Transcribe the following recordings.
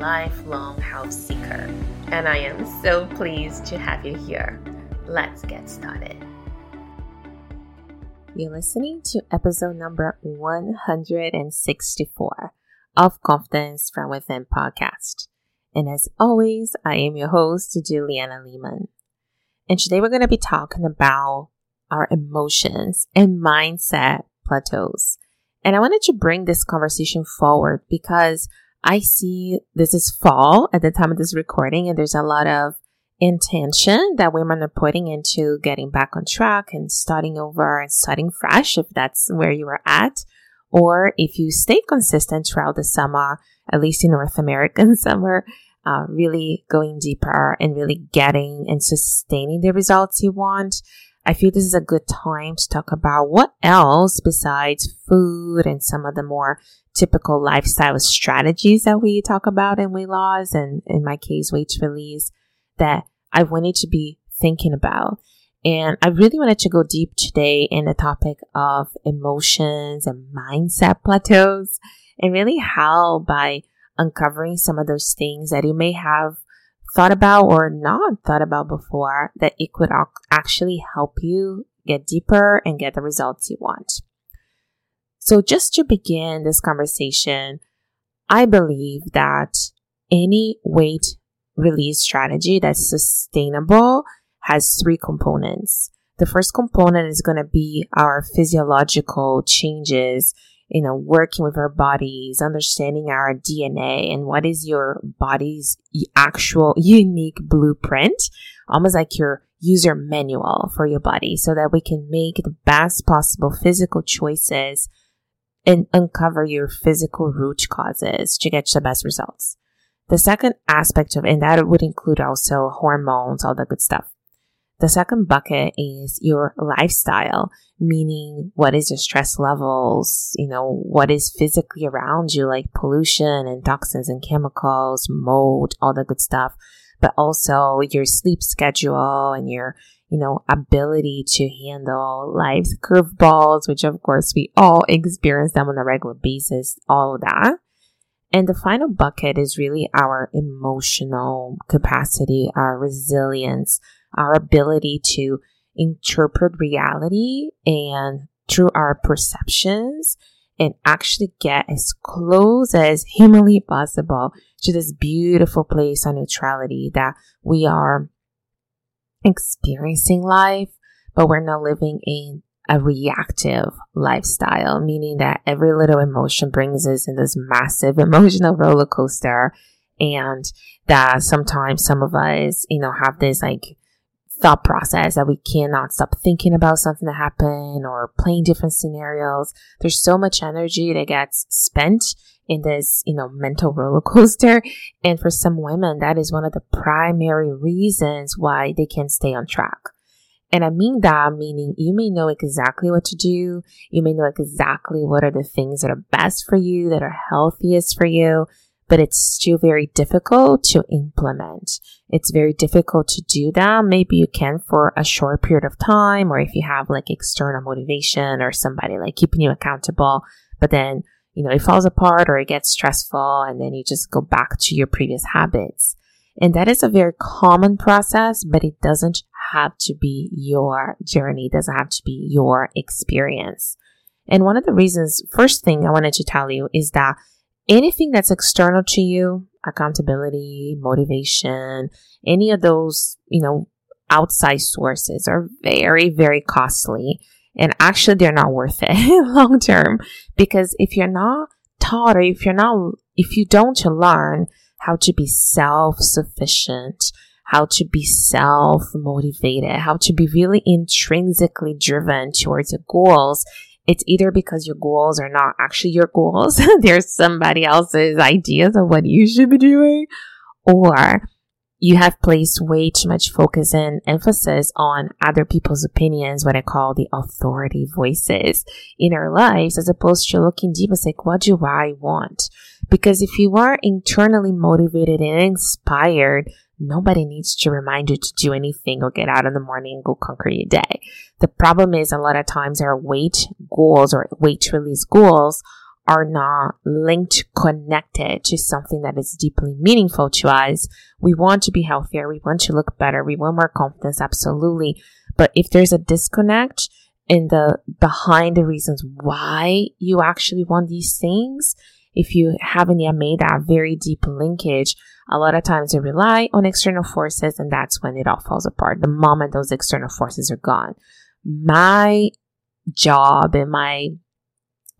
lifelong health seeker. And I am so pleased to have you here. Let's get started. You're listening to episode number 164 of Confidence from Within podcast. And as always, I am your host, Juliana Lehman. And today we're going to be talking about our emotions and mindset plateaus. And I wanted to bring this conversation forward because I see this is fall at the time of this recording and there's a lot of intention that women are putting into getting back on track and starting over and starting fresh if that's where you are at. Or if you stay consistent throughout the summer, at least in North American summer, uh, really going deeper and really getting and sustaining the results you want. I feel this is a good time to talk about what else besides food and some of the more typical lifestyle strategies that we talk about in weight loss and in my case, weight release that I wanted to be thinking about. And I really wanted to go deep today in the topic of emotions and mindset plateaus and really how by uncovering some of those things that you may have thought about or not thought about before that it could actually help you get deeper and get the results you want. So just to begin this conversation, I believe that any weight release strategy that's sustainable has three components. The first component is going to be our physiological changes you know, working with our bodies, understanding our DNA and what is your body's actual unique blueprint, almost like your user manual for your body so that we can make the best possible physical choices and uncover your physical root causes to get the best results. The second aspect of, and that would include also hormones, all the good stuff. The second bucket is your lifestyle, meaning what is your stress levels, you know, what is physically around you, like pollution and toxins and chemicals, mold, all the good stuff, but also your sleep schedule and your, you know, ability to handle life's curveballs, which of course we all experience them on a regular basis, all of that. And the final bucket is really our emotional capacity, our resilience, our ability to interpret reality and through our perceptions and actually get as close as humanly possible to this beautiful place of neutrality that we are experiencing life, but we're not living in a reactive lifestyle, meaning that every little emotion brings us in this massive emotional roller coaster. And that sometimes some of us, you know, have this like thought process that we cannot stop thinking about something that happened or playing different scenarios. There's so much energy that gets spent in this, you know, mental roller coaster. And for some women, that is one of the primary reasons why they can't stay on track. And I mean that meaning you may know exactly what to do. You may know exactly what are the things that are best for you, that are healthiest for you but it's still very difficult to implement. It's very difficult to do that. Maybe you can for a short period of time, or if you have like external motivation or somebody like keeping you accountable, but then, you know, it falls apart or it gets stressful and then you just go back to your previous habits. And that is a very common process, but it doesn't have to be your journey. It doesn't have to be your experience. And one of the reasons, first thing I wanted to tell you is that anything that's external to you, accountability, motivation, any of those, you know, outside sources are very, very costly. And actually, they're not worth it long term because if you're not taught or if you're not, if you don't learn how to be self sufficient, how to be self motivated, how to be really intrinsically driven towards your goals, it's either because your goals are not actually your goals, there's somebody else's ideas of what you should be doing, or you have placed way too much focus and emphasis on other people's opinions, what I call the authority voices in our lives, as opposed to looking deep and say, what do I want? Because if you are internally motivated and inspired, nobody needs to remind you to do anything or get out in the morning and go conquer your day. The problem is a lot of times our weight goals or weight release goals are not linked, connected to something that is deeply meaningful to us. We want to be healthier. We want to look better. We want more confidence. Absolutely. But if there's a disconnect in the behind the reasons why you actually want these things, if you haven't yet made that very deep linkage, a lot of times you rely on external forces and that's when it all falls apart. The moment those external forces are gone. My job and my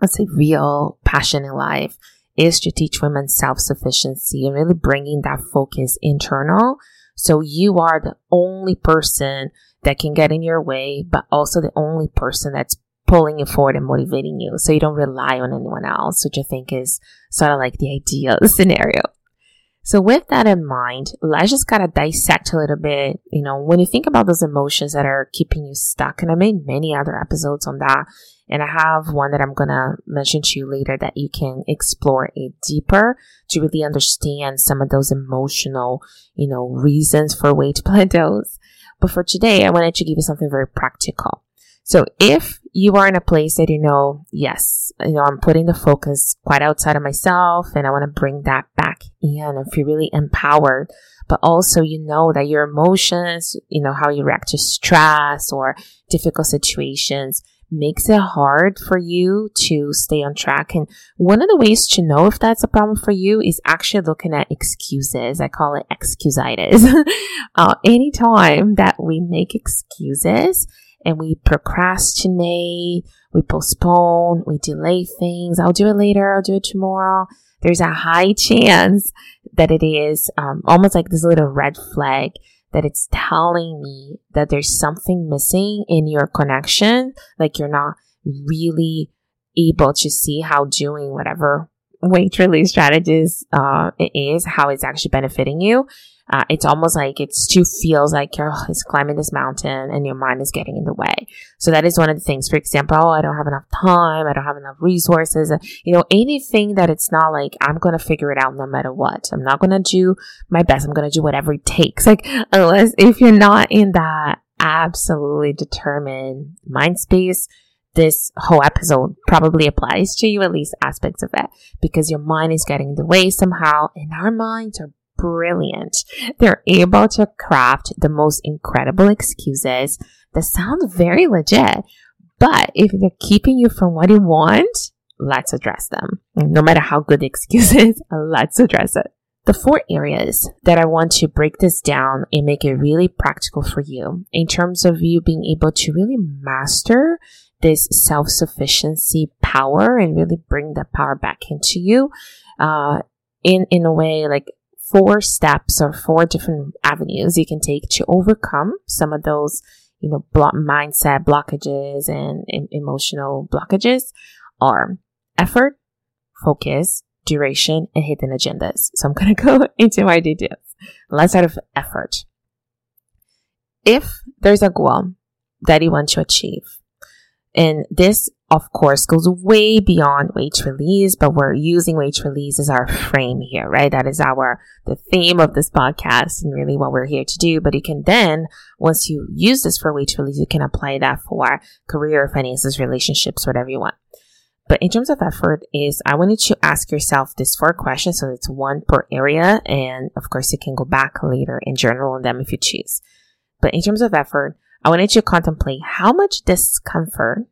let's say real passion in life is to teach women self-sufficiency and really bringing that focus internal. So you are the only person that can get in your way, but also the only person that's pulling you forward and motivating you. So you don't rely on anyone else, which I think is sort of like the ideal scenario. So with that in mind, let's just kind of dissect a little bit. You know, when you think about those emotions that are keeping you stuck, and I made many other episodes on that, and I have one that I'm going to mention to you later that you can explore it deeper to really understand some of those emotional, you know, reasons for weight plateaus. But for today, I wanted to give you something very practical. So if you are in a place that you know, yes, you know, I'm putting the focus quite outside of myself and I want to bring that back in and feel really empowered, but also you know that your emotions, you know, how you react to stress or difficult situations makes it hard for you to stay on track. And one of the ways to know if that's a problem for you is actually looking at excuses. I call it excusitis. uh, anytime that we make excuses and we procrastinate, we postpone, we delay things, I'll do it later, I'll do it tomorrow. There's a high chance that it is um, almost like this little red flag that it's telling me that there's something missing in your connection, like you're not really able to see how doing whatever weight release strategies uh, it is, how it's actually benefiting you. Uh, it's almost like it's too feels like you're oh, it's climbing this mountain and your mind is getting in the way. So that is one of the things. For example, oh, I don't have enough time. I don't have enough resources. You know, anything that it's not like I'm going to figure it out no matter what. I'm not going to do my best. I'm going to do whatever it takes. Like unless if you're not in that absolutely determined mind space, this whole episode probably applies to you, at least aspects of it, because your mind is getting in the way somehow, and our minds are brilliant. They're able to craft the most incredible excuses that sound very legit. But if they're keeping you from what you want, let's address them. No matter how good the excuse is, let's address it. The four areas that I want to break this down and make it really practical for you in terms of you being able to really master this self sufficiency power and really bring that power back into you uh, in in a way like four steps or four different avenues you can take to overcome some of those, you know, mindset blockages and, and emotional blockages are effort, focus, duration, and hidden agendas. So I'm going to go into my details. Let's start with effort. If there's a goal that you want to achieve, and this, of course, goes way beyond weight release, but we're using weight release as our frame here, right? That is our, the theme of this podcast and really what we're here to do. But you can then, once you use this for weight release, you can apply that for career, finances, relationships, whatever you want. But in terms of effort is I want you to ask yourself these four questions. So it's one per area. And of course, you can go back later and journal on them if you choose. But in terms of effort, I wanted to contemplate how much discomfort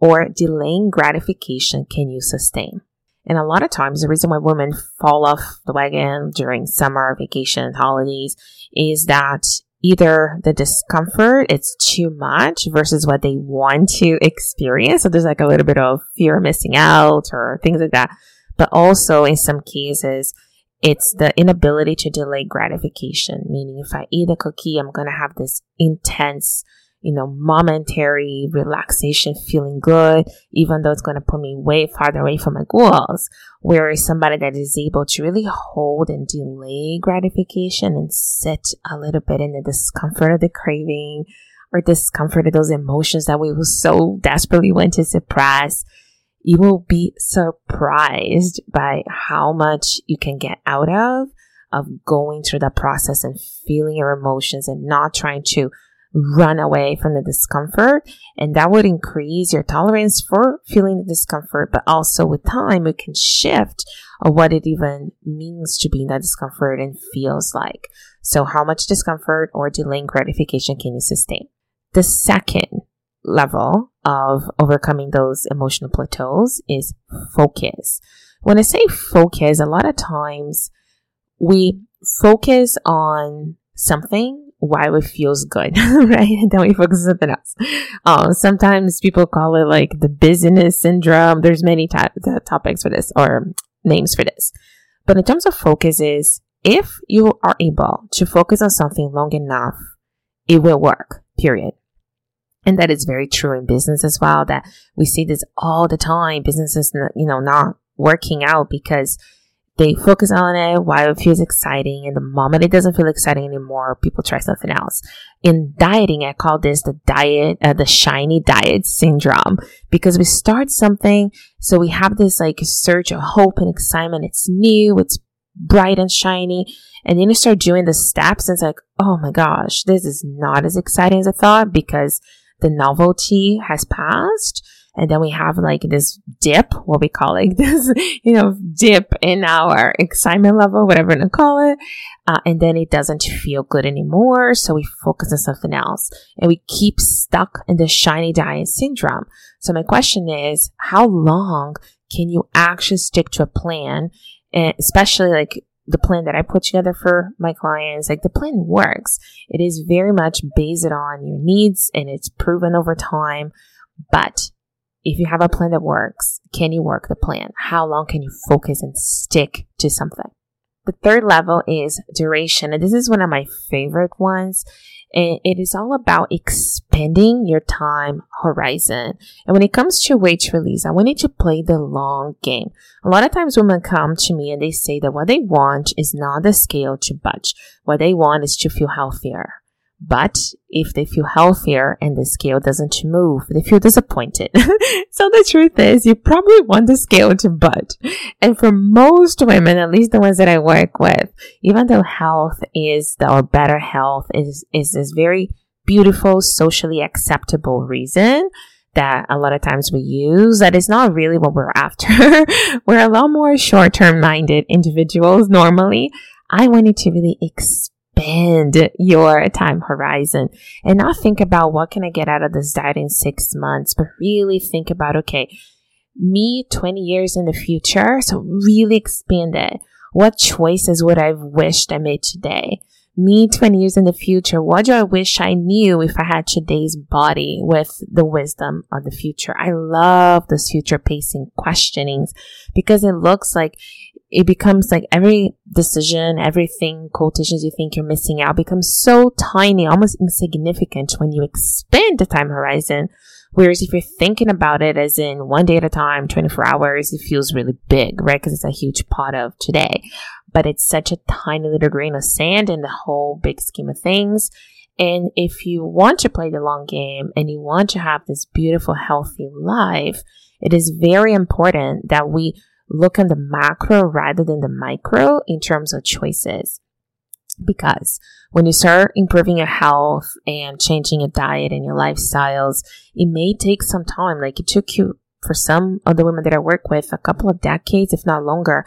or delaying gratification can you sustain? And a lot of times, the reason why women fall off the wagon during summer vacation holidays is that either the discomfort it's too much versus what they want to experience. So there's like a little bit of fear of missing out or things like that. But also in some cases, it's the inability to delay gratification, meaning if I eat a cookie, I'm going to have this intense, you know, momentary relaxation, feeling good, even though it's going to put me way farther away from my goals. Whereas somebody that is able to really hold and delay gratification and sit a little bit in the discomfort of the craving or discomfort of those emotions that we so desperately want to suppress, you will be surprised by how much you can get out of of going through the process and feeling your emotions and not trying to run away from the discomfort. And that would increase your tolerance for feeling the discomfort. But also with time, it can shift what it even means to be in that discomfort and feels like. So how much discomfort or delaying gratification can you sustain? The second level of overcoming those emotional plateaus is focus. When I say focus, a lot of times we focus on something while it feels good, right? And then we focus on something else. Um, sometimes people call it like the busyness syndrome. There's many type, topics for this or names for this. But in terms of focus is if you are able to focus on something long enough, it will work, period. And that is very true in business as well, that we see this all the time. Businesses, you know, not working out because they focus on it while it feels exciting. And the moment it doesn't feel exciting anymore, people try something else. In dieting, I call this the diet, uh, the shiny diet syndrome because we start something. So we have this like surge of hope and excitement. It's new. It's bright and shiny. And then you start doing the steps and it's like, oh my gosh, this is not as exciting as I thought because the novelty has passed and then we have like this dip, what we call it, this, you know, dip in our excitement level, whatever you call it. Uh, and then it doesn't feel good anymore. So we focus on something else and we keep stuck in the shiny diet syndrome. So my question is, how long can you actually stick to a plan? And especially like the plan that I put together for my clients, like the plan works. It is very much based on your needs and it's proven over time. But if you have a plan that works, can you work the plan? How long can you focus and stick to something? The third level is duration. And this is one of my favorite ones. And it is all about expanding your time horizon. And when it comes to weight release, I want you to play the long game. A lot of times women come to me and they say that what they want is not the scale to budge. What they want is to feel healthier. But if they feel healthier and the scale doesn't move, they feel disappointed. so the truth is, you probably want the scale to butt. And for most women, at least the ones that I work with, even though health is, or better health is, is this very beautiful, socially acceptable reason that a lot of times we use that is not really what we're after. we're a lot more short term minded individuals normally. I wanted to really expand expand your time horizon and not think about what can I get out of this diet in six months, but really think about, okay, me 20 years in the future. So really expand it. What choices would I have wished I made today? Me 20 years in the future, what do I wish I knew if I had today's body with the wisdom of the future? I love those future pacing questionings because it looks like it becomes like every decision, everything, quotations you think you're missing out becomes so tiny, almost insignificant when you expand the time horizon. Whereas if you're thinking about it as in one day at a time, 24 hours, it feels really big, right? Because it's a huge part of today. But it's such a tiny little grain of sand in the whole big scheme of things. And if you want to play the long game and you want to have this beautiful, healthy life, it is very important that we look at the macro rather than the micro in terms of choices. Because when you start improving your health and changing your diet and your lifestyles, it may take some time. Like it took you, for some of the women that I work with, a couple of decades, if not longer,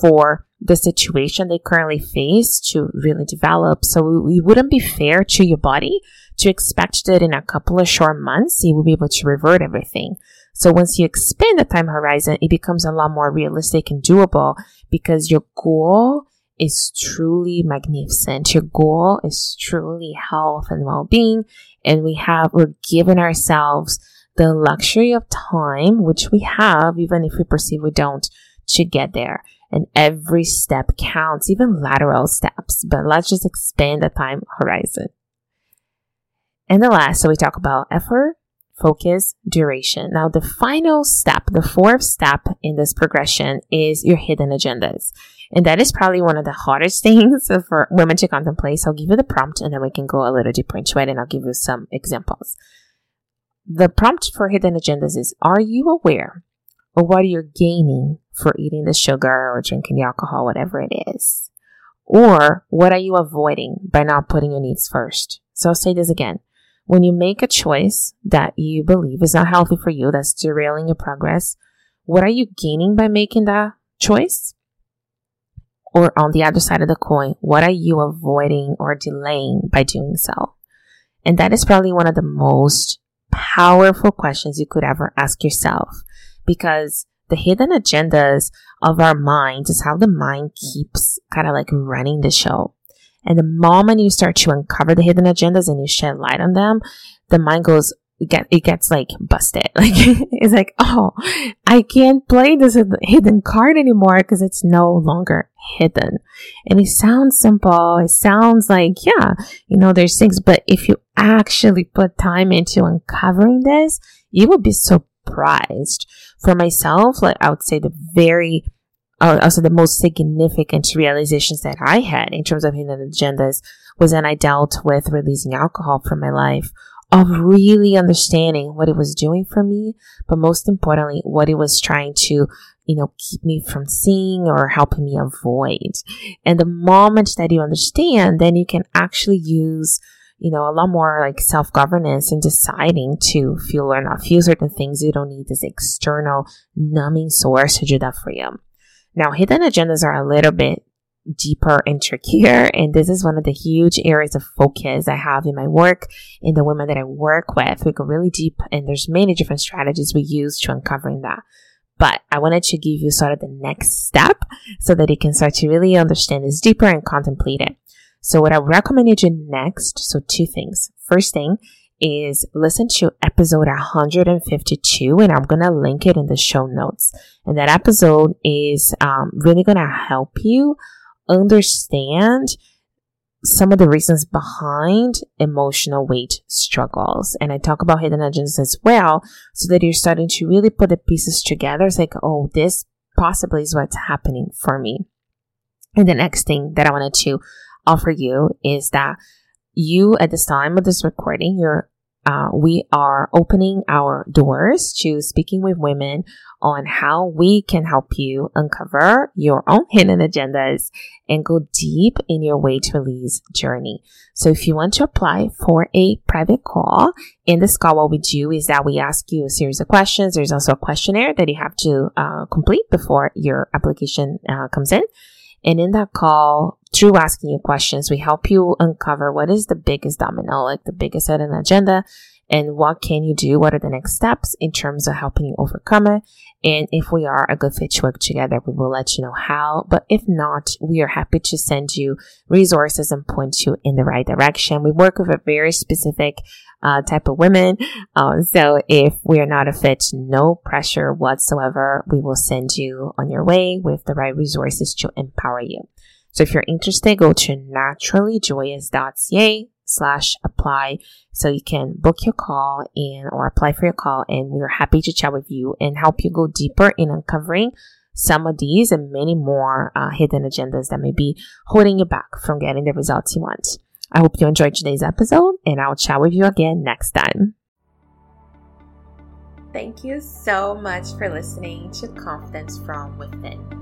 for the situation they currently face to really develop. So it wouldn't be fair to your body to expect that in a couple of short months, you will be able to revert everything. So once you expand the time horizon, it becomes a lot more realistic and doable because your goal is truly magnificent. Your goal is truly health and well-being. And we have, we're giving ourselves the luxury of time, which we have, even if we perceive we don't, to get there. And every step counts, even lateral steps. But let's just expand the time horizon. And the last, so we talk about effort, focus, duration. Now, the final step, the fourth step in this progression is your hidden agendas. And that is probably one of the hardest things for women to contemplate. So I'll give you the prompt and then we can go a little deeper into it and I'll give you some examples. The prompt for hidden agendas is Are you aware of what you're gaining for eating the sugar or drinking the alcohol, whatever it is? Or what are you avoiding by not putting your needs first? So I'll say this again. When you make a choice that you believe is not healthy for you, that's derailing your progress, what are you gaining by making that choice? Or on the other side of the coin, what are you avoiding or delaying by doing so? And that is probably one of the most powerful questions you could ever ask yourself because the hidden agendas of our minds is how the mind keeps kind of like running the show. And the moment you start to uncover the hidden agendas and you shed light on them, the mind goes, get, it gets like busted. Like, it's like, oh, I can't play this hidden card anymore because it's no longer hidden. And it sounds simple. It sounds like, yeah, you know, there's things, but if you actually put time into uncovering this, you will be surprised. For myself, like I would say the very uh, also the most significant realizations that I had in terms of hidden agendas was when I dealt with releasing alcohol from my life of really understanding what it was doing for me, but most importantly, what it was trying to, you know, keep me from seeing or helping me avoid. And the moment that you understand, then you can actually use you know, a lot more like self governance in deciding to feel or not feel certain things. You don't need this external numbing source to do that for you. Now, hidden agendas are a little bit deeper and trickier. And this is one of the huge areas of focus I have in my work, in the women that I work with. We go really deep and there's many different strategies we use to uncovering that. But I wanted to give you sort of the next step so that you can start to really understand this deeper and contemplate it. So what I recommend you next, so two things. First thing is listen to episode 152 and I'm going to link it in the show notes. And that episode is um, really going to help you understand some of the reasons behind emotional weight struggles. And I talk about hidden agendas as well so that you're starting to really put the pieces together. It's like, oh, this possibly is what's happening for me. And the next thing that I wanted to offer you is that you, at this time of this recording, you're uh, we are opening our doors to speaking with women on how we can help you uncover your own hidden agendas and go deep in your weight release journey. So if you want to apply for a private call, in this call, what we do is that we ask you a series of questions. There's also a questionnaire that you have to uh, complete before your application uh, comes in. And in that call, through asking you questions, we help you uncover what is the biggest domino, like the biggest hidden agenda, and what can you do? What are the next steps in terms of helping you overcome it? And if we are a good fit to work together, we will let you know how. But if not, we are happy to send you resources and point you in the right direction. We work with a very specific uh, type of women. Uh, so if we are not a fit, no pressure whatsoever. We will send you on your way with the right resources to empower you. So if you're interested, go to naturallyjoyous.ca slash apply so you can book your call and or apply for your call and we're happy to chat with you and help you go deeper in uncovering some of these and many more uh, hidden agendas that may be holding you back from getting the results you want. I hope you enjoyed today's episode and I'll chat with you again next time. Thank you so much for listening to Confidence from Within.